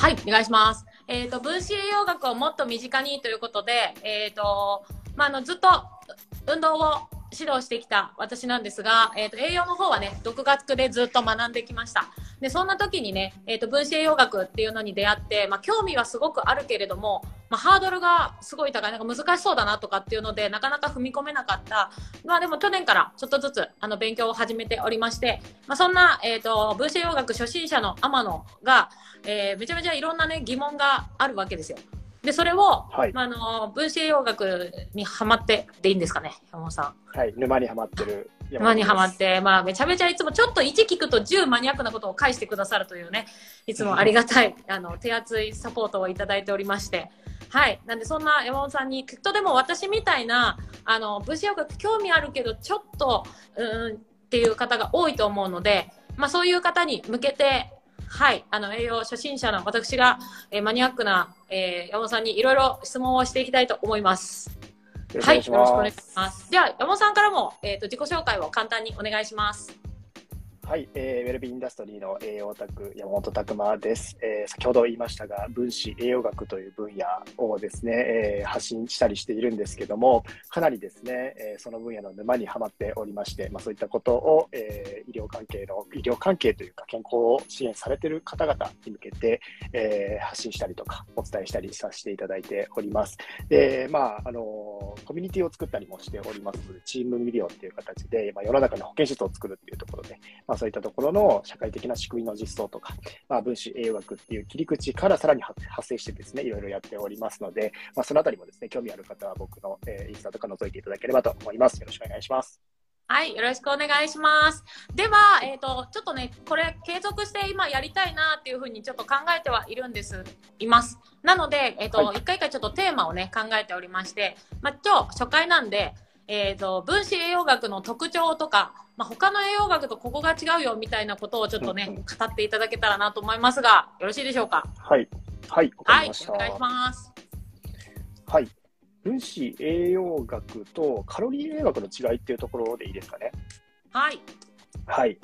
はい、お願いします。えっ、と、分子栄養学をもっと身近にということで、えっ、と、まあ、あの、ずっと運動を指導してきた私なんですが、えっ、と、栄養の方はね、独学でずっと学んできました。で、そんな時にね、えっ、と、分子栄養学っていうのに出会って、まあ、興味はすごくあるけれども、まあ、ハードルがすごい高い、なんか難しそうだなとかっていうので、なかなか踏み込めなかった。まあ、でも去年からちょっとずつ、あの、勉強を始めておりまして、まあ、そんな、えっ、と、分子栄養学初心者の天野が、えーめちゃめちゃいろんなね、疑問があるわけですよ。で、それを、はいまあ、あの、分子栄養学にハマってでいいんですかね、山本さん。はい、沼にはまってる山沼にハマっって、まあ、めちゃめちゃいつもちょっと1聞くと10マニアックなことを返してくださるというね、いつもありがたい、あの、手厚いサポートをいただいておりまして、はい。なんで、そんな山本さんに、きっとでも私みたいな、あの、物資療学興味あるけど、ちょっと、うーん、っていう方が多いと思うので、まあ、そういう方に向けて、はい。あの、栄養初心者の私が、えーマニアックな、えー山本さんにいろいろ質問をしていきたいと思います。はい。よろしくお願いします。では、山本さんからも、えっ、と、自己紹介を簡単にお願いします。はい、えーウェルビーインダストリーの栄養オタク山本拓馬です、えー先ほど言いましたが分子栄養学という分野をですね、えー発信したりしているんですけどもかなりですね、えーその分野の沼にはまっておりまして、まあ、そういったことを、えー医療関係の医療関係というか健康を支援されている方々に向けて、えー発信したりとかお伝えしたりさせていただいております。でまああのコミュニティを作ったりもしております。チームミリオンっていう形で、まあ、世の中の保健室を作るっていうところでまあ、そういったところの社会的な仕組みの実装とか、まあ、分子栄養学っていう切り口からさらに発発生してですね、いろいろやっておりますので、まあ、そのあたりもですね、興味ある方は僕の、えーインスタとか覗いていただければと思います。よろしくお願いします。はい、よろしくお願いします。では、えっ、と、ちょっとね、これ継続して今やりたいなっていうふうにちょっと考えてはいるんです、います。なので、えっ、と、はい一回一回ちょっとテーマをね、考えておりまして、まあ、今日初回なんで、えっ、と、分子栄養学の特徴とか、まあ、他の栄養学とここが違うよみたいなことをちょっとね、語っていただけたらなと思いますが、よろしいでしょうか？はい。はい、はい、りました。お願いします。はい。分子栄養学とカロリー栄養学の違いっていうところでいいですかね？はい。はい。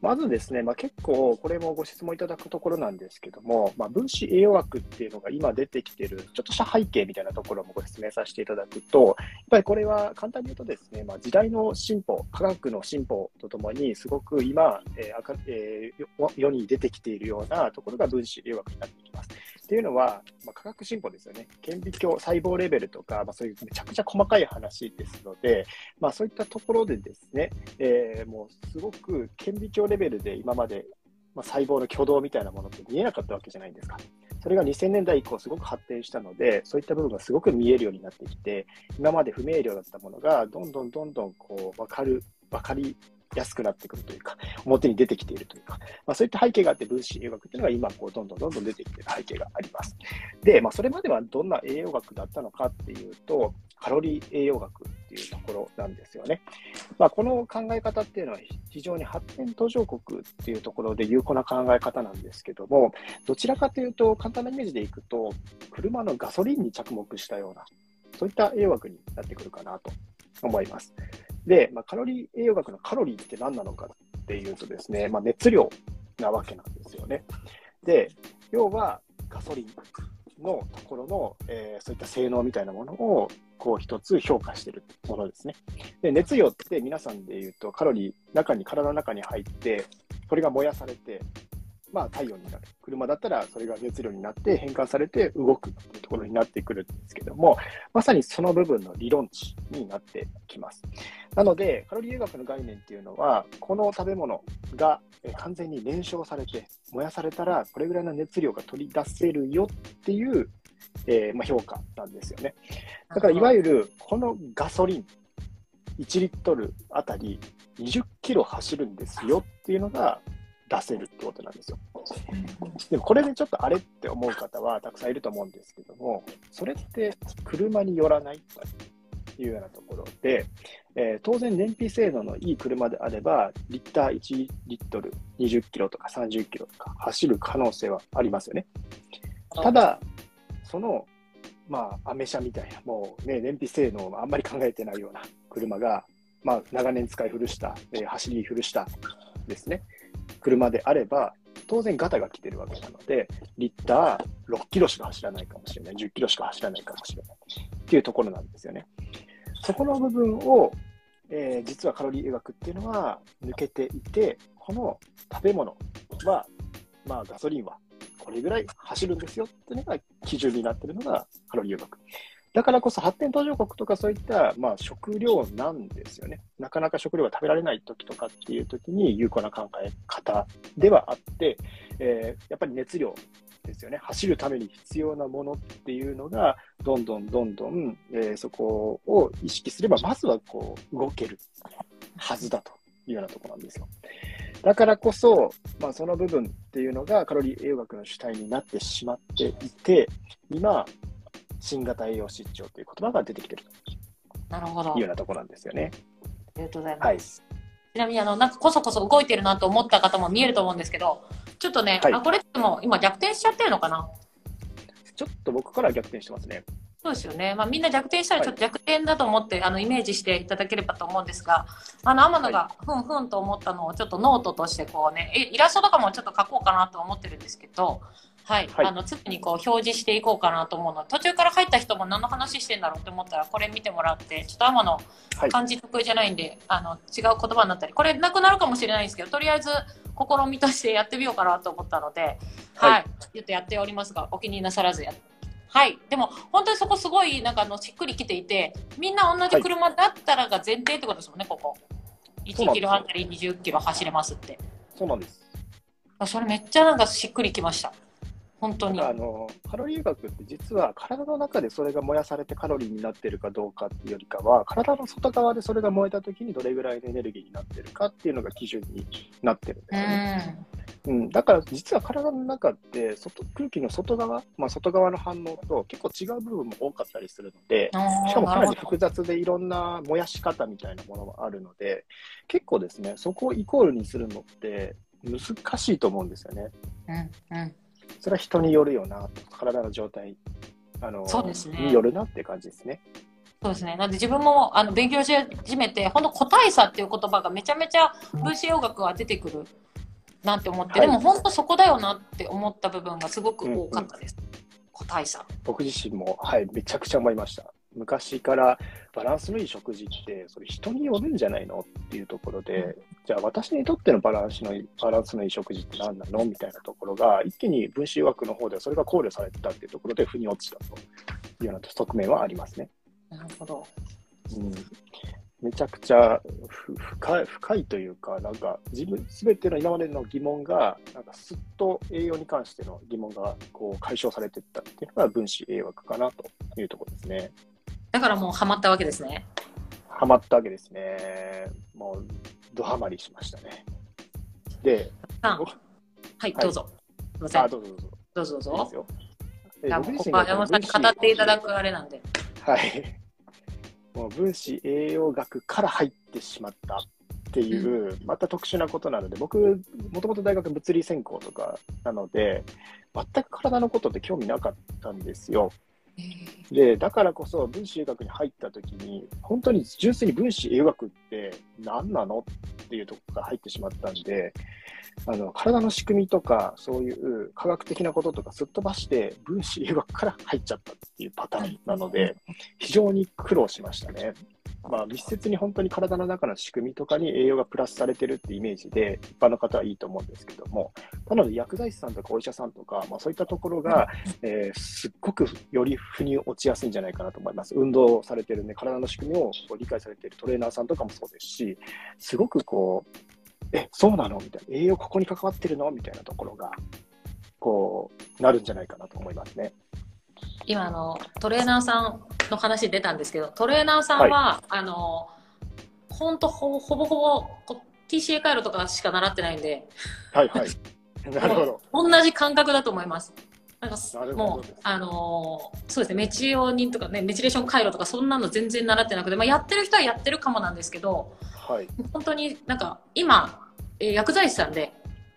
まずですね、まあ、結構これもご質問いただくところなんですけども、まあ、分子栄養学っていうのが今出てきてるちょっとした背景みたいなところもご説明させていただくと、やっぱりこれは簡単に言うとですね、まあ、時代の進歩、科学の進歩とともにすごく今、えーえー世に出てきているようなところが分子栄養学になってきます。っていうのは、まあ、科学進歩ですよね。顕微鏡、細胞レベルとか、まあ、そういうめちゃくちゃ細かい話ですので、まあ、そういったところでですね、えーもうすごく顕微鏡レベルで今まで、まあ、細胞の挙動みたいなものって見えなかったわけじゃないですか。それが2000年代以降すごく発展したので、そういった部分がすごく見えるようになってきて、今まで不明瞭だったものがどんどんどんどんこう分かる、分かりやすくなってくるというか、表に出てきているというか、まあ、そういった背景があって分子栄養学っていうのが今こうどんどんどんどん出てきている背景があります。で、まあ、それまではどんな栄養学だったのかっていうと、カロリー栄養学っていうところなんですよね。まあ、この考え方っていうのは非常に発展途上国っていうところで有効な考え方なんですけども、どちらかというと、簡単なイメージでいくと、車のガソリンに着目したような、そういった栄養学になってくるかなと思います。で、まあ、カロリー栄養学のカロリーって何なのかっていうとですね、まあ、熱量なわけなんですよね。で、要はガソリンのところの、えーそういった性能みたいなものをこう一つ評価してるものですね。で、熱量って皆さんで言うとカロリー中に、体の中に入って、それが燃やされて、まあ太陽になる。車だったらそれが熱量になって変換されて動くっていうところになってくるんですけども、まさにその部分の理論値になってきます。なので、カロリー栄養学の概念っていうのは、この食べ物がえー完全に燃焼されて、燃やされたら、これぐらいの熱量が取り出せるよっていう、えーまあ、評価なんですよね。だから、いわゆる、このガソリン、1リットルあたり20キロ走るんですよっていうのが出せるってことなんですよ。でもこれでちょっとあれって思う方はたくさんいると思うんですけども、それって車によらないというようなところで、えー当然燃費性能のいい車であれば、リッター1リットル20キロとか30キロとか走る可能性はありますよね。ただ、その、まあ、アメ車みたいな、もうね、燃費性能をあんまり考えてないような車が、まあ、長年使い古した、えー走り古したですね、車であれば、当然ガタが来てるわけなので、リッター6キロしか走らないかもしれない、10キロしか走らないかもしれないっていうところなんですよね。そこの部分を、えー、実はカロリー医学っていうのは抜けていて、この食べ物は、まあガソリンはこれぐらい走るんですよっていうのが基準になってるのがカロリー医学。だからこそ発展途上国とかそういった、まあ、食料なんですよね。なかなか食料が食べられない時とかっていう時に有効な考え方ではあって、えー、やっぱり熱量ですよね。走るために必要なものっていうのが、どんどんどんどん、えー、そこを意識すれば、まずはこう動けるはずだというようなところなんですよ。だからこそ、まあ、その部分っていうのがカロリー栄養学の主体になってしまっていて、今、新型栄養失調という言葉が出てきているなるほど。いうようなところなんですよね。ありがとうございます。はい、ちなみにあの、なんかこそこそ動いてるなと思った方も見えると思うんですけど、ちょっとね、はい、あこれっても今逆転しちゃってるのかな？ちょっと僕から逆転してますね。そうですよね。まあ、みんな逆転したらちょっと逆転だと思って、はい、あのイメージしていただければと思うんですが、あの天野がふんふんと思ったのをちょっとノートとしてこうね、イラストとかもちょっと描こうかなと思ってるんですけど、はい、はい、あの常にこう表示していこうかなと思うの。で途中から入った人も何の話してんだろうって思ったらこれ見てもらってちょっと天野漢字得意じゃないんで、はい、あの違う言葉になったりこれなくなるかもしれないんですけどとりあえず試みとしてやってみようかなと思ったので、はい、はい、ちょっとやっておりますがお気になさらずやはい。でも、本当にそこすごい、なんかあの、しっくりきていて、みんな同じ車だったらが前提ってことですもんね、ここ。1キロあたり20キロ走れますって。そうなんです。それめっちゃなんかしっくりきました。本当に。あのカロリー学って実は体の中でそれが燃やされてカロリーになってるかどうかっていうよりかは体の外側でそれが燃えた時にどれぐらいのエネルギーになってるかっていうのが基準になってるんですよね。うん、だから実は体の中って外空気の外側、まあ、外側の反応と結構違う部分も多かったりするのでしかもかなり複雑でいろんな燃やし方みたいなものもあるので結構ですねそこをイコールにするのって難しいと思うんですよね。うんうんそれは人によるよな、体の状態あのそうです、ね、によるなって感じですね。そうですね。なんで自分もあの勉強し始めて、本当個体差っていう言葉がめちゃめちゃ分子洋学は出てくるなって思って、はい、でも本当そこだよなって思った部分がすごく多かったです。うんうん、個体差。僕自身も、はい、めちゃくちゃ思いました。昔からバランスのいい食事ってそれ人によるんじゃないのっていうところで、じゃあ私にとってのバランスのいいバランスのいい食事って何なのみたいなところが一気に分子枠の方ではそれが考慮されてたっていうところで腑に落ちたというような側面はありますね。なるほど。うん、めちゃくちゃ深い深いというか、なんか自分すべての今までの疑問が、なんかすっと栄養に関しての疑問がこう解消されていったっていうのが分子栄養学かなというところですね。だからもうハマったわけですね。ハマったわけですね。もう、ドハマりしましたね。で、はい、どうぞ。すみません。あ、どうぞどうぞ。どうぞどうぞ。いいでここは山本さんに語っていただくあれなんで。はい。もう分子栄養学から入ってしまったっていう、また特殊なことなので、僕、もともと大学物理専攻とかなので、全く体のことって興味なかったんですよ。で、だからこそ分子栄学に入った時に、本当に純粋に分子栄学って何なのっていうところが入ってしまったんで、あの体の仕組みとか、そういう科学的なこととかすっ飛ばして、分子栄学から入っちゃったっていうパターンなので、非常に苦労しましたね。まあ、密接に本当に体の中の仕組みとかに栄養がプラスされてるってイメージで、一般の方はいいと思うんですけども、なので薬剤師さんとかお医者さんとか、まあ、そういったところが、えー、すっごくより腑に落ちやすいんじゃないかなと思います。運動されてるね、体の仕組みを理解されているトレーナーさんとかもそうですし、すごくこう、え、そうなの？みたいな、栄養ここに関わってるの？みたいなところが、こう、なるんじゃないかなと思いますね。今のトレーナーさんの話出たんですけどトレーナーさんは、はい、あの本当ほほぼほぼ TCA 回路とかしか習ってないんで、はいはい、なるほど。同じ感覚だと思います。なんかもう、あのー、そうですね、メチオニンとかね、メチレーション回路とか、そんなの全然習ってなくて、まあ、やってる人はやってるかもなんですけど、はい、本当になんか、今、えー、薬剤師さんで、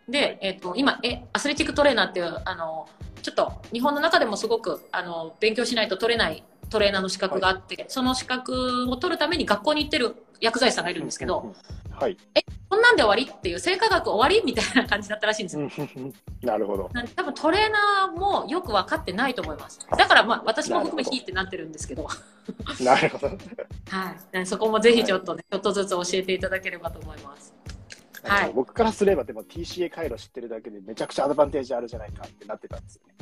で、えっ、ー、と、今、え、アスレチックトレーナーっていう、あのちょっと日本の中でもすごくあの勉強しないと取れないトレーナーの資格があって、はい、その資格を取るために学校に行ってる薬剤師さんがいるんですけど、はい。こんなんで終わりっていう、生化学終わりみたいな感じだったらしいんですよ。なるほど。多分トレーナーもよく分かってないと思います。だからまあ私も含めひってなってるんですけど、なるほど。はい。そこもぜひちょっとね、ちょっとずつ教えていただければと思います。はい僕からすれば、でも TCA 回路知ってるだけでめちゃくちゃアドバンテージあるじゃないかってなってたんですよね。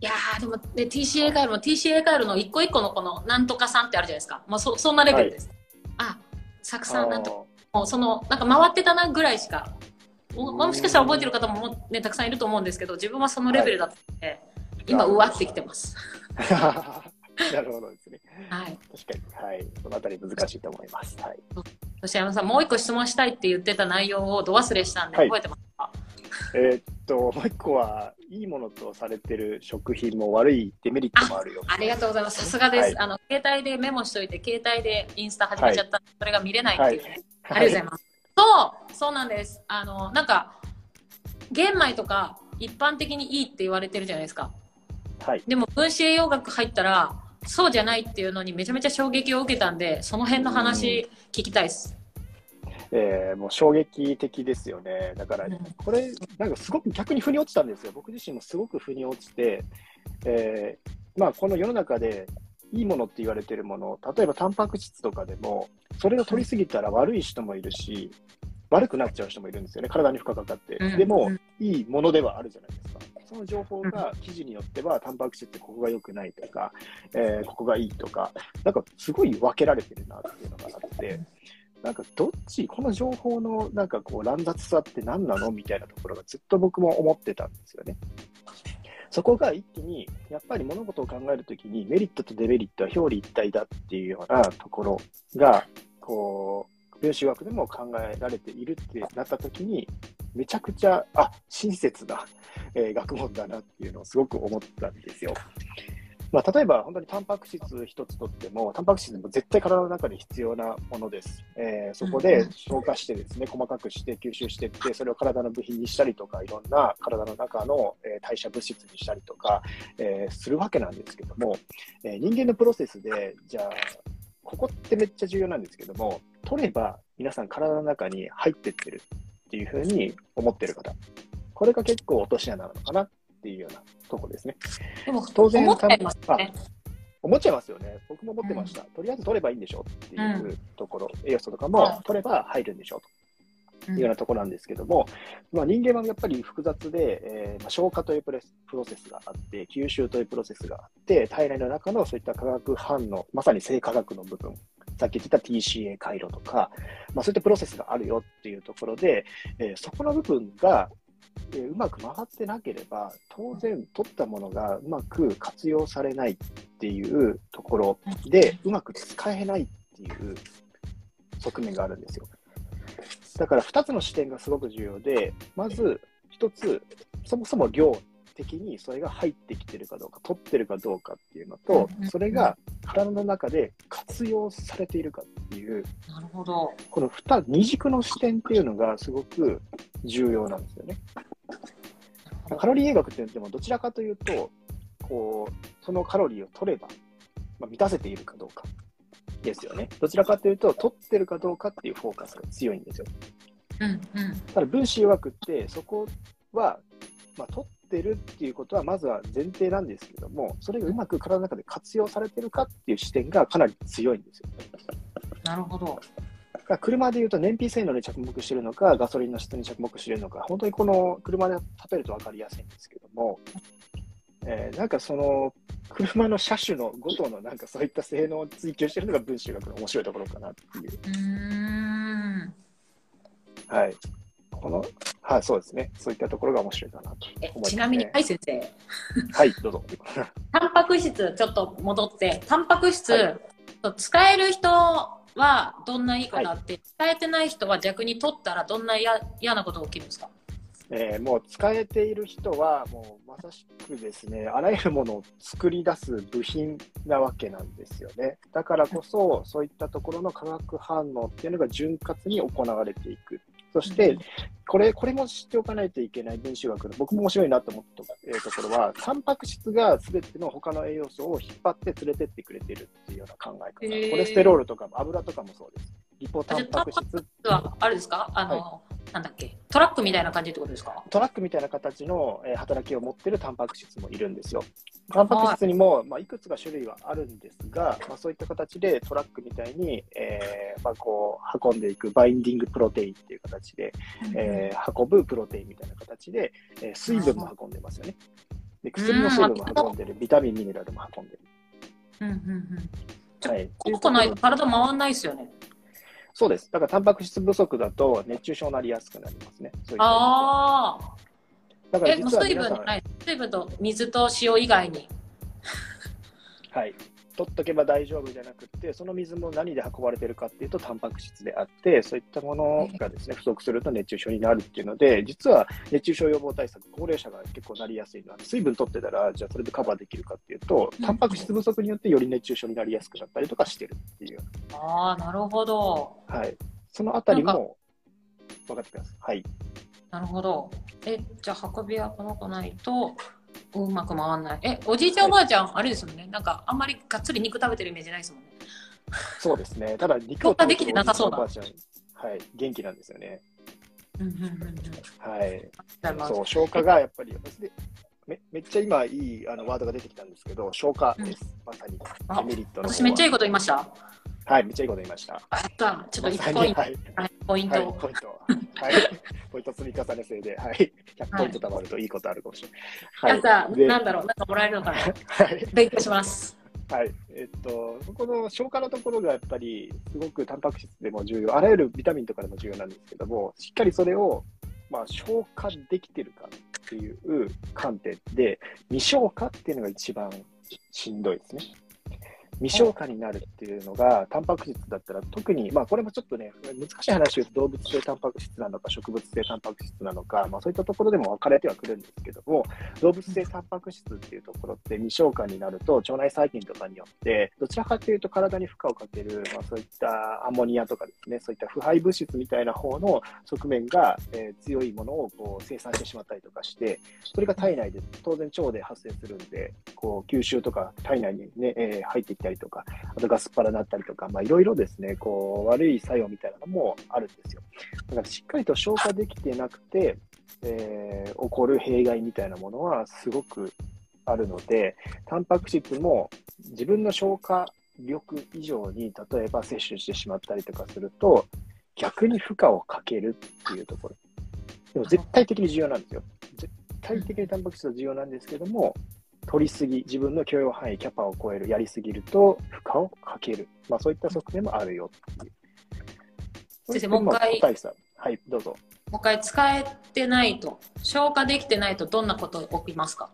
いやーでも、ね、TCA 回路も TCA 回路の一個一個のこのなんとかさんってあるじゃないですか。もうそそんなレベルです。あ、酢酸なんとか、もうその、なんか回ってたなぐらいしか、ももしかしたら覚えてる方もも、ね、たくさんいると思うんですけど、自分はそのレベルだったので、今、うわってきてます。なるほどですね。はい。確かに。はい。そのあたり難しいと思います。はい。そして山田さん、もう一個質問したいって言ってた内容をど忘れしたんで、はい覚えてますか、えーっと、もう一個は、いいものとされてる食品も悪いデメリットもあるよ。ありがとうございます。さすがです。はいあの、携帯でメモしといて、携帯でインスタ始めちゃった、それが見れないっていうね。ありがとうございます。そう、そうなんです。あの、なんか、玄米とか一般的にいいって言われてるじゃないですか。はい。でも分子栄養学入ったら、そうじゃないっていうのにめちゃめちゃ衝撃を受けたんで、その辺の話聞きたいです。えーもう衝撃的ですよね。だからうん、これ、なんかすごく逆に腑に落ちたんですよ。僕自身もすごく腑に落ちて、えーまあ、この世の中でいいものって言われてるもの、例えばタンパク質とかでも、それを取りすぎたら悪い人もいるし、悪くなっちゃう人もいるんですよね。体に負荷かかって。うんでもうん、いいものではあるじゃないですか。その情報が記事によっては、タンパク質ってここが良くないとか、えーここがいいとか、なんかすごい分けられてるなっていうのがあって、なんかどっち、この情報のなんかこう乱雑さって何なのみたいなところがずっと僕も思ってたんですよね。そこが一気に、やっぱり物事を考えるときにメリットとデメリットは表裏一体だっていうようなところが、こう、分子学でも考えられているってなったときに、めちゃくちゃ、あ、親切な、えー学問だなっていうのをすごく思ったんですよ。まあ、例えば本当にタンパク質一つとっても、タンパク質も絶対体の中で必要なものです。えーそこで消化してですね、細かくして吸収していって、それを体の部品にしたりとか、いろんな体の中の、えー代謝物質にしたりとか、えーするわけなんですけども、えー人間のプロセスで、じゃあ、ここってめっちゃ重要なんですけども、取れば皆さん体の中に入ってってるっていうふうに思ってる方、これが結構落とし穴なのかなっていうようなところですね。でも、当然思っちゃいますよね。思っちゃいますよね。僕も思ってました。とりあえず取ればいいんでしょっていうところ、栄養素とかも取れば入るんでしょというようなところなんですけども、まあ、人間はやっぱり複雑で、えーまあ、消化というプロセスがあって、吸収というプロセスがあって、体内の中のそういった化学反応、まさに生化学の部分、さっき言ってた TCA 回路とか、まあ、そういったプロセスがあるよっていうところで、えーそこの部分が、えーうまく回ってなければ、当然取ったものがうまく活用されないっていうところで、うまく使えないっていう側面があるんですよ。だから2つの視点がすごく重要で、まず1つ、そもそも量的にそれが入ってきてるかどうか、取ってるかどうかっていうのとそれが体の中で活用されているかっていう、なるほど。この二二軸の視点っていうのがすごく重要なんですよね。カロリー栄学って言っても、どちらかというと、こう、そのカロリーを取れば、まあ、満たせているかどうかですよね。どちらかというと、取ってるかどうかっていうフォーカスが強いんですよ。うんうん。ただ分子栄学って、そこは、まあ、取ってるっていうことは、まずは前提なんですけども、それがうまく体の中で活用されてるかっていう視点がかなり強いんですよ。なるほど。だから車でいうと燃費性能に着目しているのか、ガソリンの質に着目しているのか、本当にこの車で例えると分かりやすいんですけども、えーなんかその車の車種のごとのなんかそういった性能を追求しているのが分子学の面白いところかなっていう。う。はい。この、はい、そうですね。そういったところが面白いかなといます、ね。ちなみに、はい、先生。はい、どうぞ。タンパク質、ちょっと戻って、タンパク質、はい使える人はどんないいことあって、使えてない人は逆に取ったらどんな嫌嫌なことが起きるんですか？えーもう使えている人は、もうまさしくですね、あらゆるものを作り出す部品なわけなんですよね。だからこそ、そういったところの化学反応っていうのが潤滑に行われていく。そして、これ、これも知っておかないといけない分子学の、僕も面白いなと思った、えーところは、タンパク質が全ての他の栄養素を引っ張って連れてってくれてるっていうような考え方。コレステロールとかも油とかもそうです。リポタンパク質。はあれですか？あの、はなんだっけ？トラックみたいな感じってことですか？トラックみたいな形の、えー、働きを持ってるタンパク質もいるんですよ。タンパク質にも、まあ、いくつか種類はあるんですが、まあ、そういった形でトラックみたいに、えーまあ、こう運んでいく binding protein っていう形で、えー、運ぶプロテインみたいな形で、えー、水分も運んでますよね。で薬の水分も運んでる、ビタミン、ミネラルも運んでる。うんうんうん、はい、ここない？と体回んないですよね。そうです。だから、タンパク質不足だと熱中症になりやすくなりますね。ううああ。だから実は。水分と水と塩以外に。はい。取っとけば大丈夫じゃなくて、その水も何で運ばれてるかっていうと、タンパク質であって、そういったものがですね、不足すると熱中症になるっていうので、実は熱中症予防対策、高齢者が結構なりやすいのは、水分取ってたら、じゃあそれでカバーできるかっていうと、タンパク質不足によってより熱中症になりやすくなったりとかしてるっていう。ああ、なるほど。はい。そのあたりも分かってください。はい。なるほど。え、じゃあ運び屋この子ないと、うまく回らない。え、おじいちゃんおばあちゃん、はい、あれですもんね。なんか、あんまりがっつり肉食べてるイメージないですもんね。そうですね。ただ、肉を食べてなさそうだ。はい、元気なんですよね。うんうんうんうん、はい。そう、消化がやっぱり、めめっちゃ今いいあのワードが出てきたんですけど、消化です。うん、まさに。メリット私めっちゃいいこと言いましたはい、めっちゃいいこと言いました。あった。ちょっと1ポイント。はい、ポイント。はい、ポイント。はい。ポイント積み重ね制で、はい。100ポイント貯まるといいことあるかもしれない。はい。なんだろう、なんかもらえるのかな。はい。勉強します。はい。えっと、この消化のところがやっぱり、すごくタンパク質でも重要、あらゆるビタミンとかでも重要なんですけども、しっかりそれを、まあ、消化できてるかっていう観点で、未消化っていうのが一番しんどいですね。未消化になるっていうのが、タンパク質だったら特に、まあこれもちょっとね、難しい話を言うと動物性タンパク質なのか植物性タンパク質なのか、まあそういったところでも分かれてはくるんですけども、動物性タンパク質っていうところって未消化になると腸内細菌とかによって、どちらかというと体に負荷をかける、まあそういったアンモニアとかですね、そういった腐敗物質みたいな方の側面が、えー、強いものをこう生産してしまったりとかして、それが体内で当然腸で発生するんで、こう吸収とか体内にね、えー、入ってきたりとか、あとガスパラだったりとか、まあ、いろいろですね、こう、悪い作用みたいなのもあるんですよ。だからしっかりと消化できてなくて、えー、起こる弊害みたいなものはすごくあるので、タンパク質も自分の消化力以上に例えば摂取してしまったりとかすると、逆に負荷をかけるっていうところ。でも絶対的に重要なんですよ。絶対的にタンパク質は重要なんですけども、取りすぎ、自分の許容範囲、キャパを超える、やりすぎると負荷をかける。まあそういった側面もあるよっていう。先生、もう一回。はい、どうぞ。もう一回使えてないと、消化できてないとどんなこと起きますか？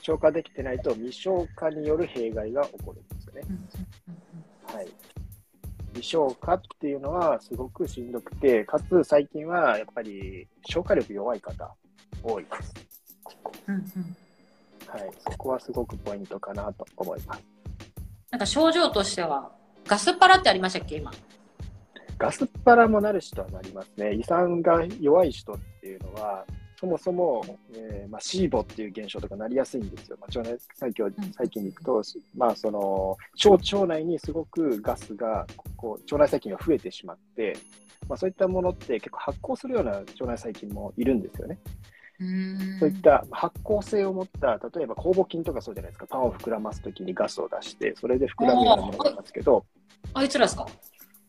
消化できてないと未消化による弊害が起こるんですよね。はい。未消化っていうのはすごくしんどくて、かつ最近はやっぱり消化力弱い方多いです。うんうんはい、そこはすごくポイントかなと思います。なんか症状としては、ガスパラってありましたっけ、今？ガスパラもなる人はなりますね。胃酸が弱い人っていうのは、そもそも、えーまあ、シーボっていう現象とかなりやすいんですよ。まあ、腸内細菌細菌に行くと、まあ、その腸腸内にすごくガスがこう腸内細菌が増えてしまって、まあ、そういったものって結構発酵するような腸内細菌もいるんですよね。そういった発酵性を持った、例えば酵母菌とかそうじゃないですか、パンを膨らますときにガスを出して、それで膨らむようなものなんですけど、あいつらですか？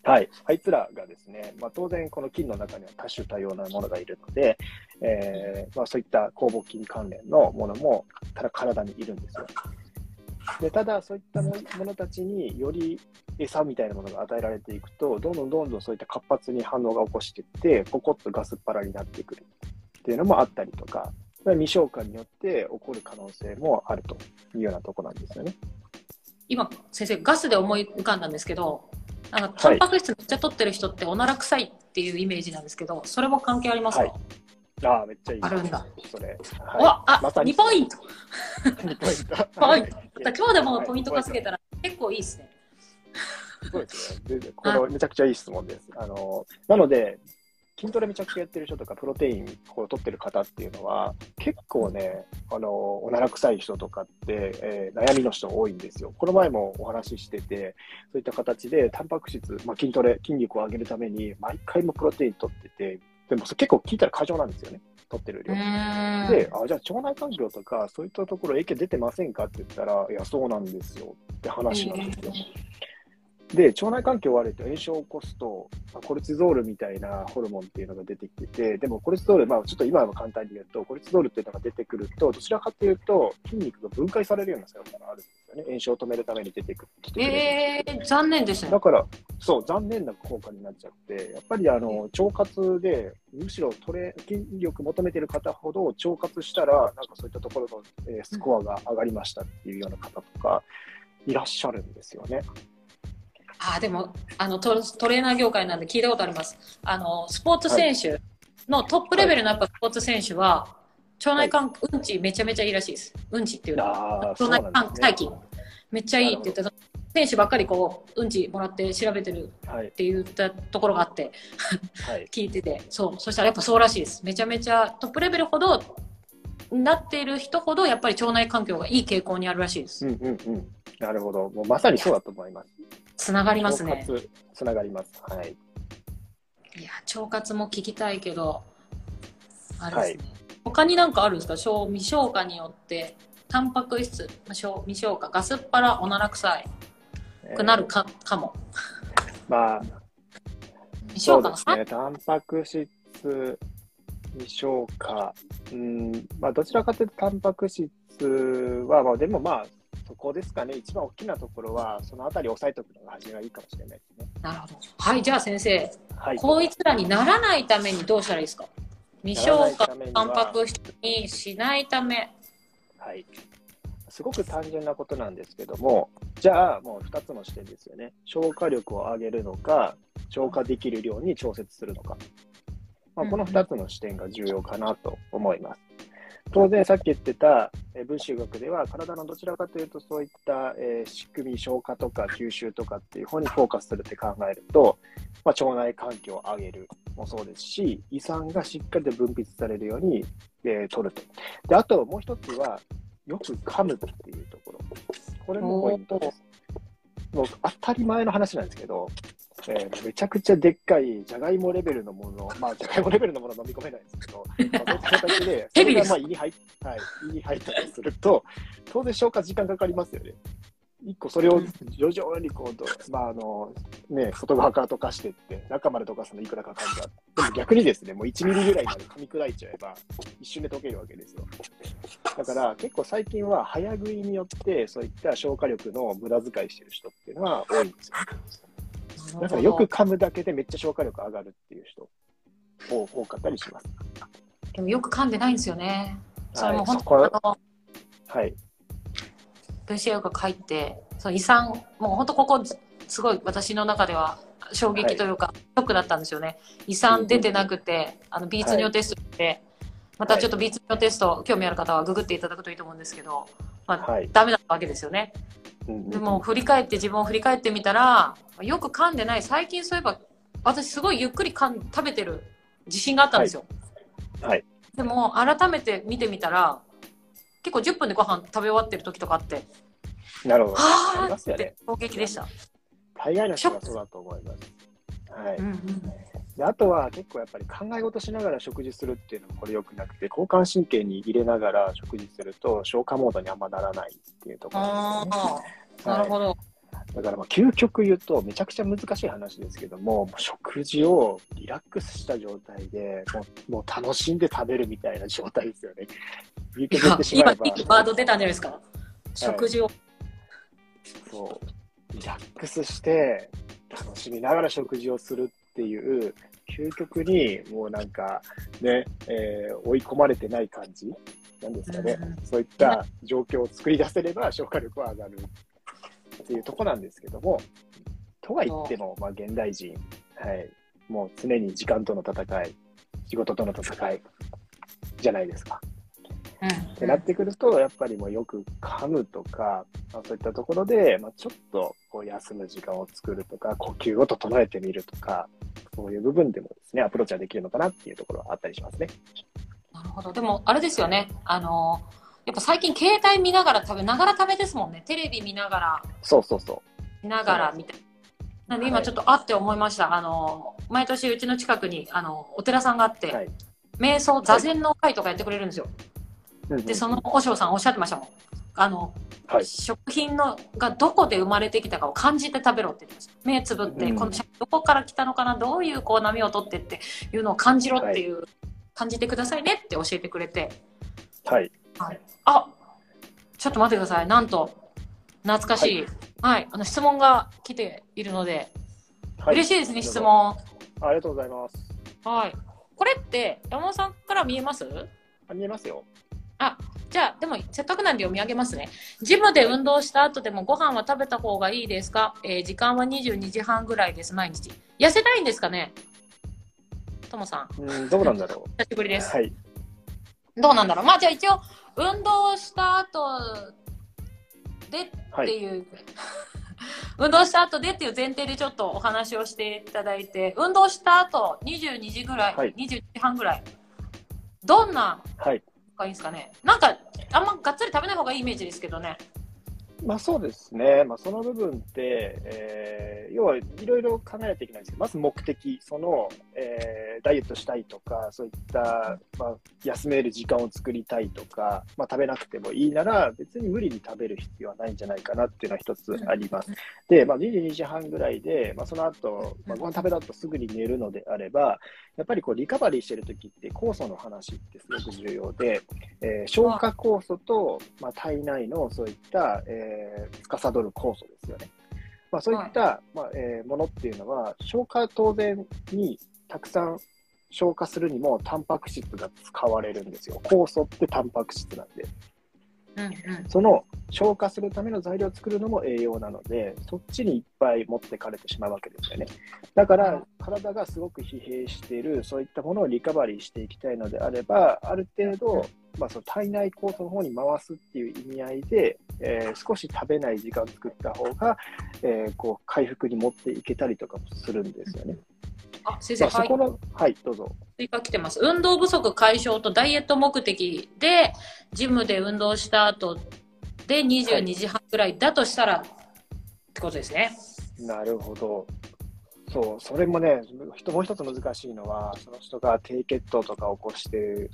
はい、あいつらがですね、まあ、当然、この菌の中には多種多様なものがいるので、えーまあ、そういった酵母菌関連のものもただ体にいるんですよ。でただ、そういったものたちにより餌みたいなものが与えられていくと、どんどんどんどんそういった活発に反応が起こしていって、ポコッとガスっ腹になってくる。っていうのもあったりとか、未消化によって起こる可能性もあるというようなところなんですよね。今、先生、ガスで思い浮かんだんですけど、なんかタンパク質めっちゃ取ってる人っておなら臭いっていうイメージなんですけど、それも関係ありますか、はい、ああ、めっちゃいい。あるんだ。それ。はい、あ、ま、2ポイント !2 ポイント。ポイント。今日でもポイント稼げたら結構いいですね。そうですね。でこれめちゃくちゃいい質問です。あのなので、筋トレめちゃくちゃやってる人とか、プロテインを取ってる方っていうのは、結構ね、あの、おなら臭い人とかって、えー、悩みの人多いんですよ。この前もお話ししてて、そういった形で、タンパク質、まあ、筋トレ、筋肉を上げるために、毎回もプロテイン取ってて、でも結構聞いたら過剰なんですよね。取ってる量。で、あ、じゃあ腸内環境とか、そういったところ影響出てませんかって言ったら、いや、そうなんですよって話なんですよ。で、腸内環境悪いと炎症を起こすと、まあ、コルチゾールみたいなホルモンっていうのが出てきてて、でもコルチゾール、まあ、ちょっと今は簡単に言うと、コルチゾールっていうのが出てくると、どちらかというと、筋肉が分解されるような作用があるんですよね。炎症を止めるために出てくる。えー、残念ですね。だから、そう、残念な効果になっちゃって、やっぱりあの腸活で、むしろトレ筋力求めてる方ほど、腸活したら、なんかそういったところの、えー、スコアが上がりましたっていうような方とか、いらっしゃるんですよね。あでもあのトトレーナー業界なんで聞いたことあります。あのスポーツ選手のトップレベルのやっぱスポーツ選手は、腸内環、うんちめちゃめちゃいいらしいです。うんちっていうのは。腸内環細菌。めっちゃいいって言ってた。選手ばっかりこう、うんちもらって調べてるって言ったところがあって、はい、聞いてて、そう、そしたらやっぱそうらしいです。めちゃめちゃトップレベルほどなっている人ほど、やっぱり腸内環境がいい傾向にあるらしいです。うんうんうん。なるほど。もうまさにそうだと思います。つながりますね。つながります。はい。いや、腸活も聞きたいけど、あれですね。はい、他になんかあるんですか？未消化によって、タンパク質、未消化、ガスっ腹、おなら臭いくなるか,、かも。まあ、未消化のそうですね。タンパク質、未消化、うん、まあ、どちらかというと、タンパク質は、まあ、でもまあ、そこですかね、一番大きなところは、そのあたり押さえておくのが初めはいいかもしれないですね。なるほど。はい、じゃあ先生、はい、こいつらにならないためにどうしたらいいですか？未消化タンパク質にしないため。はい。すごく単純なことなんですけども、じゃあもう2つの視点ですよね。消化力を上げるのか、消化できる量に調節するのか。まあ、この2つの視点が重要かなと思います。当然、さっき言ってた分子学では、体のどちらかというと、そういった、え仕組み、消化とか吸収とかっていう方にフォーカスするって考えると、まあ、腸内環境を上げるもそうですし、胃酸がしっかりと分泌されるように、えー、取ると。で、あともう一つは、よく噛むっていうところ。これもポイントです。もう当たり前の話なんですけど、えー、めちゃくちゃでっかいじゃがいもレベルのもの、まあ、じゃがいもレベルのもの飲み込めないんですけど、まあ、そういった形で、それがまあ胃に入っ、はい、胃に入ったりすると、当然消化時間かかりますよね。一個それを徐々にこう、まああのね、外側から溶かしていって、中まで溶かすのいくらかかるか。でも逆にですね、もう1ミリぐらいまで噛み砕いちゃえば、一瞬で溶けるわけですよ。だから結構最近は早食いによって、そういった消化力の無駄遣いしてる人っていうのは多いんですよ。だからよく噛むだけでめっちゃ消化力上がるっていう人多かったりします。でもよく噛んでないんですよね。それも本当、はい、はい。VCL が書いて、その遺産、もう本当ここ、すごい私の中では衝撃というか、はい、ショックだったんですよね。遺産出てなくて、あの、ビーツ尿テストで、はい、またちょっとビーツ尿テスト、興味ある方はググっていただくといいと思うんですけど、まあ、はい、ダメだったわけですよね。でも振り返って自分を振り返ってみたらよく噛んでない。最近そういえば私すごいゆっくりかん食べてる。自信があったんですよ、はい、はい、でも改めて見てみたら結構10分でご飯食べ終わってる時とかあってなるほど。はあって衝撃でした。大概の人はそうだと思います。はい、うんうんであとは結構やっぱり考え事しながら食事するっていうのもこれ良くなくて交感神経に入れながら食事すると消化モードにあんまならないっていうところですね。なるほど、はいだからまあ究極言うとめちゃくちゃ難しい話ですけども食事をリラックスした状態でもう楽しんで食べるみたいな状態ですよね。今今ワード出たんじゃないですか、食事を、そう。リラックスして楽しみながら食事をするっていう究極にもうなんかね、えー、追い込まれてない感じなんですかね、うん、そういった状況を作り出せれば消化力は上がるっていうとこなんですけども、とは言っても、まあ、現代人、はい、もう常に時間との戦い、仕事との戦いじゃないですか。うん、ってなってくると、やっぱりもうよく噛むとか、まあ、そういったところで、まあ、ちょっとこう休む時間を作るとか、呼吸を整えてみるとか、そういう部分でもですね、アプローチはできるのかなっていうところはあったりしますね。なるほど。でも、あれですよね。あの、やっぱ最近携帯見ながら食べ、ながら食べですもんね。テレビ見ながら、そうそうそう。見ながらみたいな。なんで今ちょっとあって思いました。あの、毎年うちの近くに、あの、お寺さんがあって、はい。瞑想、座禅の会とかやってくれるんですよ。うんうんで、その和尚さんおっしゃってましたもん。あの、はい。食品のがどこで生まれてきたかを感じて食べろって言。目つぶって、うんこの食どこから来たのかな、どういうこう波を取ってっていうのを感じろっていう、感じてくださいねって教えてくれて、はい。はい、あちょっと待ってください。なんと、懐かしい。はい、あの質問が来ているので、はい。嬉しいですね、質。問。ありがとうございます。はい。これって、山本さんから見えます？あ見えますよ。あ、じゃあ、でも、せっかくなんで読み上げますね。ジムで運動した後でもご飯は食べた方がいいですか、えー時間は22時半ぐらいです、毎日。痩せたいんですかね？ともさん、うん、どうなんだろ 久しぶりでう。す。はい。どうなんだろう？まあ、じゃあ一応、運動した後ではい。っていう、運動した後でっていう前提でちょっとお話をしていただいて、運動した後22時ぐらい、はい22時半ぐらい、どんなはい。がいいんですかねなんか、あんまがっつり食べない方がいいイメージですけどね。まあそうですね。まあその部分って、えー要はいろいろ考えないといけないんですけど、まず目的、その、えーダイエットしたいとか、そういった、まあ、休める時間を作りたいとか、まあ食べなくてもいいなら、別に無理に食べる必要はないんじゃないかなっていうのは一つあります。で、まあ22時半ぐらいで、まあその後、まあご飯食べた後すぐに寝るのであれば、やっぱりこうリカバリーしてる時って酵素の話ってすごく重要で、えー消化酵素と、まあ、体内のそういった、えー、司る酵素ですよね。まあ、そういった、まあえーものっていうのは、消化当然にたくさん消化するにも、タンパク質が使われるんですよ。酵素ってタンパク質なんで。うんうん。その消化するための材料を作るのも栄養なので、そっちにいっぱい持ってかれてしまうわけですよね。だから、体がすごく疲弊している、そういったものをリカバリーしていきたいのであれば、ある程度、まあ、その体内酵素の方に回すっていう意味合いで、えー少し食べない時間を作った方が、えーこう回復に持っていけたりとかもするんですよね。あ、先生、まあ、そはいこ。の、はい、どうぞ。追加来てます。運動不足解消とダイエット目的で、ジムで運動した後で22時半ぐらいだとしたら、ってことですね。なるほど。そう、それもね、もう一つ難しいのは、その人が低血糖とか起こしてる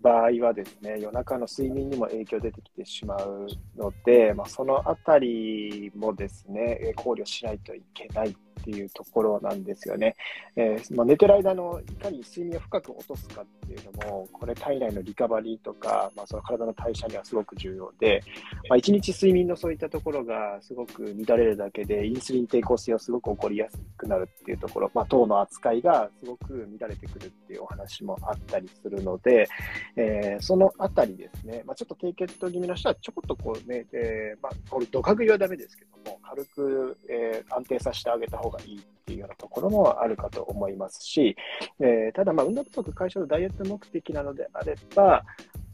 場合はですね、夜中の睡眠にも影響出てきてしまうので、まあ、そのあたりもですね、考慮しないといけないっていうところなんですよね。えーまあ、寝てる間のいかに睡眠を深く落とすかっていうのも、これ体内のリカバリーとか、まあ、その体の代謝にはすごく重要で、まあ、1日睡眠のそういったところがすごく乱れるだけで、インスリン抵抗性はすごく起こりやすくなるっていうところ、まあ、糖の扱いがすごく乱れてくるっていうお話もあったりするので、えーそのあたりですね、まあ、ちょっと低血糖気味の人はちょこっとこうね、えーまあ、これ、ドカ食いはダメですけども、軽く、えー安定させてあげた方がいいっていうようなところもあるかと思いますし、えーただ、まあ、運動不足解消のダイエット目的なのであれば、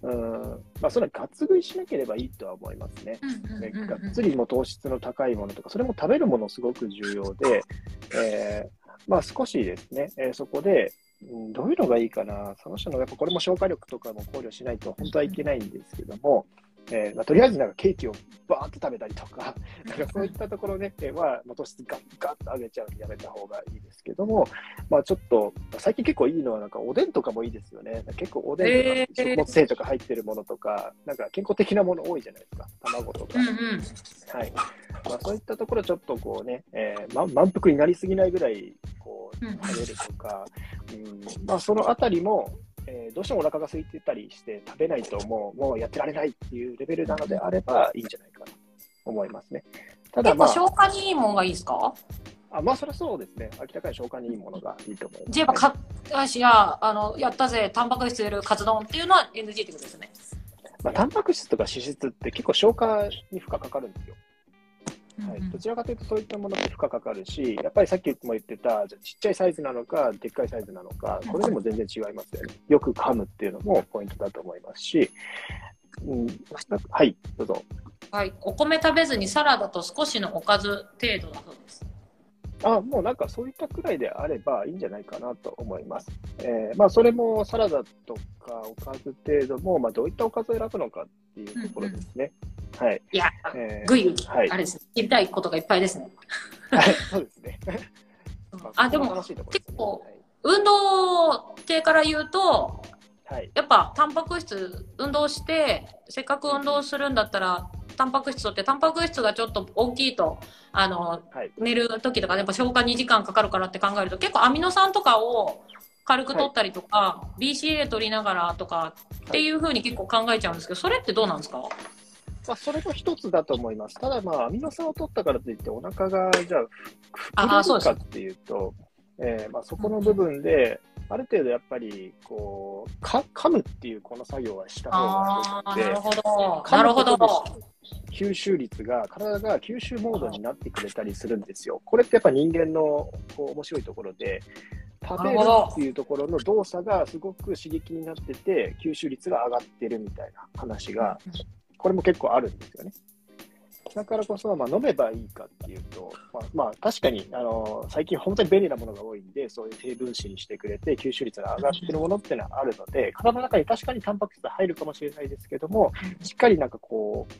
うんまあ、それはガッツ食いしなければいいとは思いますね。ねがっつりも糖質の高いものとか、それも食べるものすごく重要で、えーまあ、少しですね、えーそこで、うんどういうのがいいかな、その人のやっぱこれも消化力とかも考慮しないと本当はいけないんですけども、えーまあ、とりあえずなんかケーキをバーッと食べたりとか、なんかそういったところね、えーは、まあ糖質ガッガッと上げちゃうんでやめた方がいいですけども、まあちょっと、最近結構いいのは、なんかおでんとかもいいですよね。結構おでんとか食物繊維とか入ってるものとか、なんか健康的なもの多いじゃないですか。卵とか。うんうん。はい。まあそういったところちょっとこうね、えーま、満腹になりすぎないぐらい、こう、うん食べるとか、うん、まあそのあたりも、えーどうしてもお腹が空いてたりして食べないともう、もうやってられないっていうレベルなのであればいいんじゃないかなと思いますね。ただまあ、消化にいいもんがいいですか？あまあそれはそうですね。明らかに消化にいいものがいいと思います、じゃあやっぱか、しや、あの、やったぜ、タンパク質入れるカツ丼っていうのは NG ってことですよね。まあ、タンパク質とか脂質って結構消化に負荷かかるんですよ。はい、どちらかというとそういったものって負荷かかるし、やっぱりさっきも言ってた、じゃあちっちゃいサイズなのか、でっかいサイズなのか、これでも全然違いますよね。よく噛むっていうのもポイントだと思いますし、うん、はい、どうぞ。はい。お米食べずにサラダと少しのおかず程度だそうです。あもうなんかそういったくらいであればいいんじゃないかなと思います。えー、まあそれもサラダとかおかず程度も、まあ、どういったおかずを選ぶのかっていうところですね。うんうん、はい。いや、えー、ぐいぐい、はい、あれですね、知りたいことがいっぱいですね。はい、そうですね。あ、でも、結構、運動系から言うと、はい、やっぱタンパク質運動してせっかく運動するんだったらタンパク質とってタンパク質がちょっと大きいとあの、はい、寝る時とかやっぱ消化2時間かかるからって考えると結構アミノ酸とかを軽く取ったりとか、はい、BCA 取りながらとかっていうふうに結構考えちゃうんですけどそれってどうなんですか？まあ、それが一つだと思います。ただ、まあ、アミノ酸を取ったからといって、お腹が、じゃあ、膨れるかっていうと、えーまあ、そこの部分で、ある程度やっぱり、こう、か噛むっていうこの作業はした方がいいので、なるほど。吸収率が、体が吸収モードになってくれたりするんですよ。これってやっぱ人間のこう面白いところで、食べるっていうところの動作がすごく刺激になってて、吸収率が上がってるみたいな話が、これも結構あるんですよね。だからこそ、まあ、飲めばいいかっていうと、まあ、まあ、確かに、あの最近本当に便利なものが多いんで、そういう低分子にしてくれて、吸収率が上がってるものっていうのはあるので、体の中に確かにタンパク質が入るかもしれないですけども、しっかりなんかこう、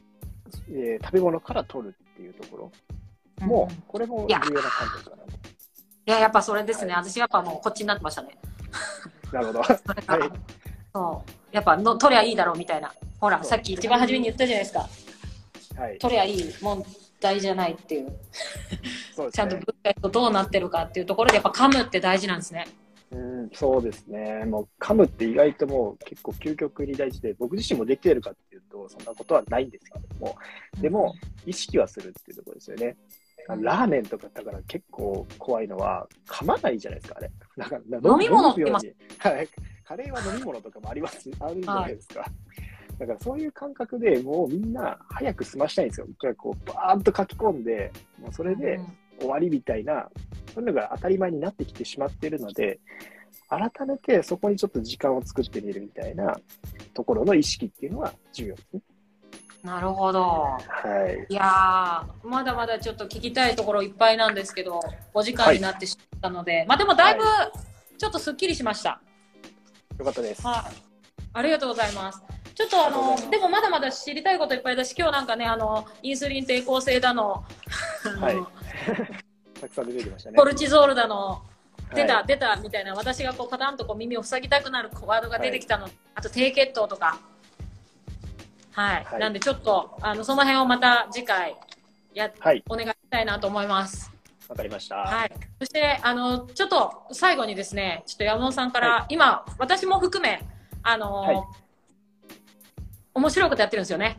えー、食べ物から取るっていうところも、うん、これも重要な観点かなと。いや、やっぱそれですね。はい、私やっぱもうこっちになってましたね。なるほど。はい。そう。やっぱの取りゃいいだろうみたいな。ほら、さっき一番初めに言ったじゃないですか。はい。取りゃいい問題じゃないっていう。そう、ね、ちゃんと物価とどうなってるかっていうところで、やっぱ噛むって大事なんですね。うん、そうですね。もう噛むって意外ともう結構究極に大事で、僕自身もできてるかっていうと、そんなことはないんですけども、でも、意識はするっていうところですよね。ラーメンとかだから結構怖いのは、噛まないじゃないですか、あれ。なんか飲み物ってますはい。カレーは飲み物とかもあります、あるじゃないですか。はいだからそういう感覚でもうみんな早く済ましたいんですよ。こうバーンと書き込んで、もうそれで終わりみたいなそういうのが当たり前になってきてしまっているので、改めてそこにちょっと時間を作ってみるみたいなところの意識っていうのは重要ですね。なるほど。はい。いやまだまだちょっと聞きたいところいっぱいなんですけど、お時間になってしまったので、はい、まあでもだいぶちょっとすっきりしました。はい、よかったです。はい。ありがとうございます。ちょっとあの、でもまだまだ知りたいこといっぱいだし、今日なんかね、あの、インスリン抵抗性だの、はい。たくさん出てきましたね。コルチゾールだの、出た、はい、出たみたいな、私がこうパタンとこう耳を塞ぎたくなるワードが出てきたの、はい、あと低血糖とか。はい。はい、なんでちょっと、あの、その辺をまた次回、や、はい、お願いしたいなと思います。わかりました。はい。そして、あの、ちょっと最後にですね、ちょっと山本さんから、今、私も含め、あの面白いことやってるんですよね。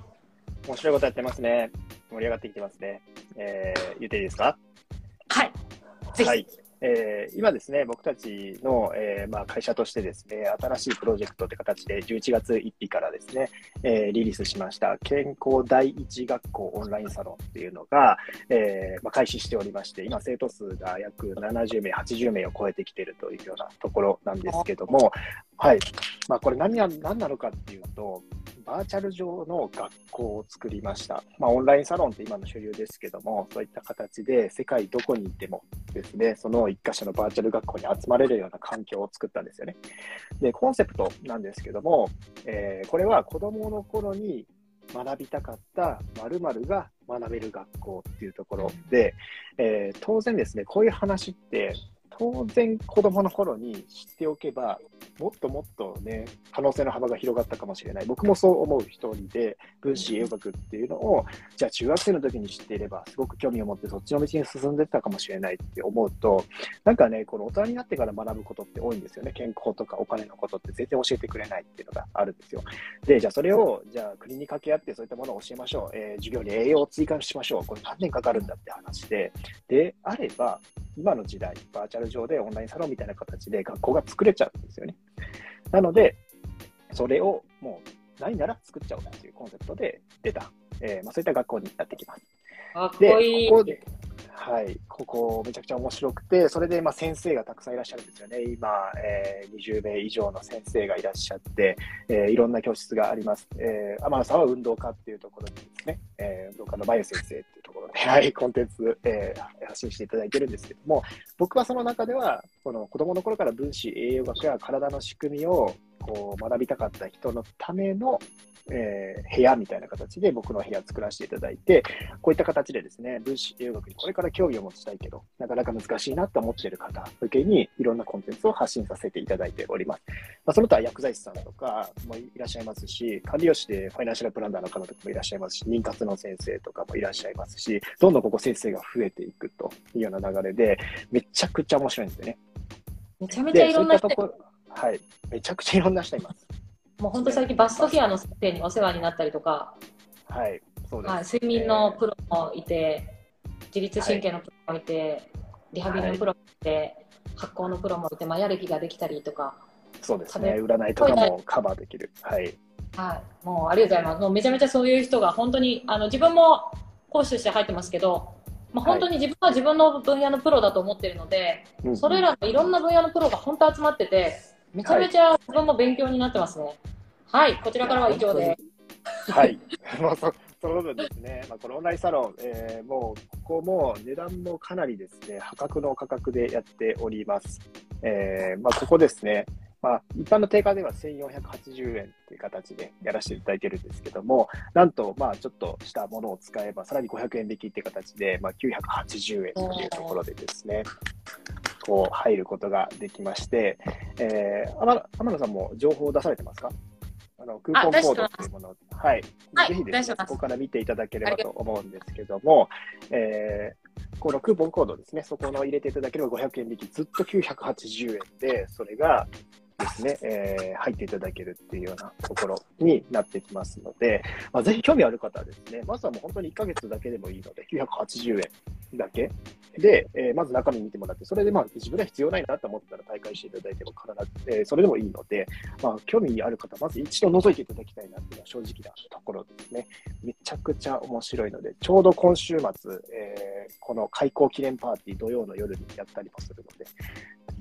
面白いことやってますね。盛り上がってきてますね。えー、言っていいですか？はい。ぜひ。はい。えー、今ですね、僕たちの、えーまあ、会社としてですね、新しいプロジェクトって形で11月1日からですね、えー、リリースしました健康第一学校オンラインサロンっていうのが、えーまあ、開始しておりまして、今生徒数が約70名、80名を超えてきているというようなところなんですけども、はい。まあ、これ何や何なのかっていうと、バーチャル上の学校を作りました。まあ、オンラインサロンって今の主流ですけども、そういった形で世界どこにいてもですね、その一箇所のバーチャル学校に集まれるような環境を作ったんですよね。で、コンセプトなんですけども、えー、これは子供の頃に学びたかった〇〇が学べる学校っていうところで、えー、当然ですね、こういう話って当然子供の頃に知っておけば、もっともっとね、可能性の幅が広がったかもしれない。僕もそう思う一人で、分子栄養学っていうのを、じゃあ中学生の時に知っていれば、すごく興味を持ってそっちの道に進んでったかもしれないって思うと、なんかね、この大人になってから学ぶことって多いんですよね。健康とかお金のことって全然教えてくれないっていうのがあるんですよ。で、じゃあそれを、じゃあ国に掛け合ってそういったものを教えましょう。えー、授業に栄養を追加しましょう。これ何年かかるんだって話で、であれば、今の時代、バーチャル上でオンラインサロンみたいな形で学校が作れちゃうんですよね。なので、それをもうないなら作っちゃおうというコンセプトで出た、えーまあ、そういった学校になってきます。かっこいい。ここではい、ここめちゃくちゃ面白くて、それでまあ先生がたくさんいらっしゃるんですよね。今、えー、20名以上の先生がいらっしゃって、えー、いろんな教室があります。えー、天野さんは運動科っていうところにですね、えー、運動科のバイオ先生っていうところで はい、コンテンツ、えー、発信していただいてるんですけども、僕はその中では、この子供の頃から分子栄養学や体の仕組みをこう学びたかった人のためのえー、部屋みたいな形で僕の部屋作らせていただいて、こういった形でですね、分子栄養学にこれから興味を持ちたいけど、なかなか難しいなと思っている方向けにいろんなコンテンツを発信させていただいております。まあ、その他薬剤師さんとかもいらっしゃいますし、管理用紙でファイナンシャルプランナーの方とかもいらっしゃいますし、妊活の先生とかもいらっしゃいますし、どんどんここ先生が増えていくというような流れで、めちゃくちゃ面白いんですよね。めちゃめちゃいろんな人はい、めちゃくちゃいろんな人います。もう本当最近バストケアの先生にお世話になったりとか、はい、そうです、はい、睡眠のプロもいて、自律神経のプロもいて、リハビリのプロもいて、発酵のプロもいて、マヤ歴ができたりとか。そうですね、占いとかもカバーできる。はい。はい、もうありがとうございます。もうめちゃめちゃそういう人が本当に、あの自分も講師として入ってますけど、まあ、本当に自分は自分の分野のプロだと思ってるので、はい、それらのいろんな分野のプロが本当集まってて、めちゃめちゃ自分も勉強になってますね。はい、こちらからは以上です。はい、もうそその部分ですね、まあ、このオンラインサロン、えー、もうここも値段もかなりですね、破格の価格でやっております。えー、まあ、ここですね、まあ、一般の定価では1480円という形でやらせていただいてるんですけども、なんと、まあ、ちょっとしたものを使えば、さらに500円引きっていう形で、まあ、980円というところでですね、こう入ることができまして、えー、天野さんも情報を出されてますか？あのクーポンコードというものを、はい、はい、ぜひですね、そこから見ていただければと思うんですけども、えー、このクーポンコードですね、そこの入れていただければ500円引き、ずっと980円で、それがですね、えー、入っていただけるっていうようなところになってきますので、まあ、ぜひ興味ある方はですね、まずはもう本当に1ヶ月だけでもいいので、980円だけで、えー、まず中身見てもらって、それでまあ自分では必要ないなと思ったら大会していただいても必ず、えー、それでもいいので、まあ、興味ある方、まず一度覗いていただきたいなっていうのは正直なところですね。めちゃくちゃ面白いので、ちょうど今週末、えー、この開校記念パーティー土曜の夜にやったりもするので、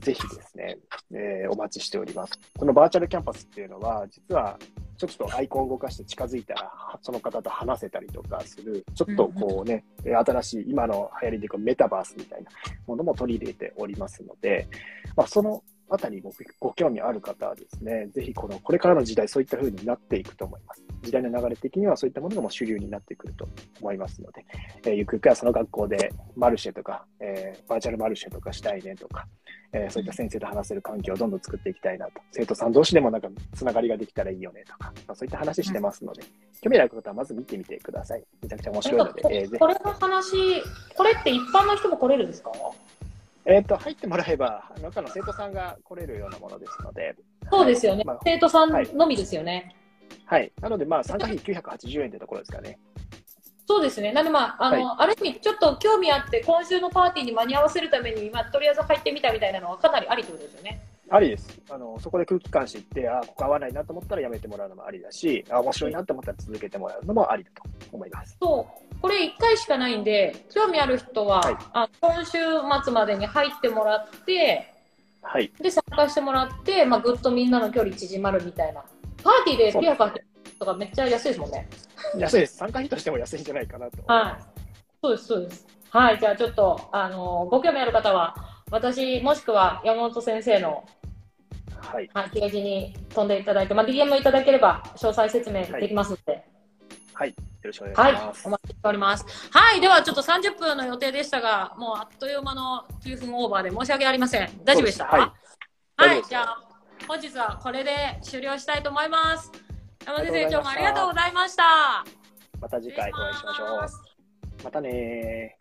ぜひですね、え、お待ちしております。このバーチャルキャンパスっていうのは、実はちょっとアイコンを動かして近づいたら、その方と話せたりとかする、ちょっとこうね、うん、新しい、今の流行りでメタバースみたいなものも取り入れておりますので、まあ、そのあたりごご興味ある方はですね、ぜひこのこれからの時代、そういった風になっていくと思います。時代の流れ的にはそういったものがもう主流になってくると思いますので、えー、ゆくゆくはその学校でマルシェとか、えー、バーチャルマルシェとかしたいねとか、えー、そういった先生と話せる環境をどんどん作っていきたいなと、生徒さん同士でもなんかつながりができたらいいよねとか、まあ、そういった話してますので、興味ある方はまず見てみてください。めちゃくちゃ面白いので。えー、これの話、これって一般の人も来れるんですか？えっ、ー、と、入ってもらえば、中の生徒さんが来れるようなものですので。そうですよね。まあ、生徒さんのみですよね。はい。はい、なので、まあ、参加費980円ってところですかね。そうですね。なんでまあ、あの、はい、ある意味、ちょっと興味あって、今週のパーティーに間に合わせるために、まあ、とりあえず入ってみたみたいなのはかなりありってことですよね。ありです。あの、そこで空気感知って、あ、ここ合わないなと思ったらやめてもらうのもありだし、あ、面白いなと思ったら続けてもらうのもありだと思います。そう。これ1回しかないんで、興味ある人は、はい、あ今週末までに入ってもらって、はい。で、参加してもらって、まあ、ぐっとみんなの距離縮まるみたいな。パーティーでピアパーとかめっちゃ安いですもんね。安いです。参加費としても安いんじゃないかなと。はい。そうです、そうです。はい、じゃあちょっと、あのご興味ある方は、私、もしくは山本先生の、はい、はい、ページに飛んでいただいて、まあ、DM いただければ、詳細説明できますので。はい、はい、よろしくお願いします。はい、お待ちしております。はい、ではちょっと30分の予定でしたが、もうあっという間の9分オーバーで申し訳ありません。大丈夫でした？はい、はい、じゃあ、本日はこれで終了したいと思います。山本先生、今日もありがとうございました。また次回お会いしましょう。またね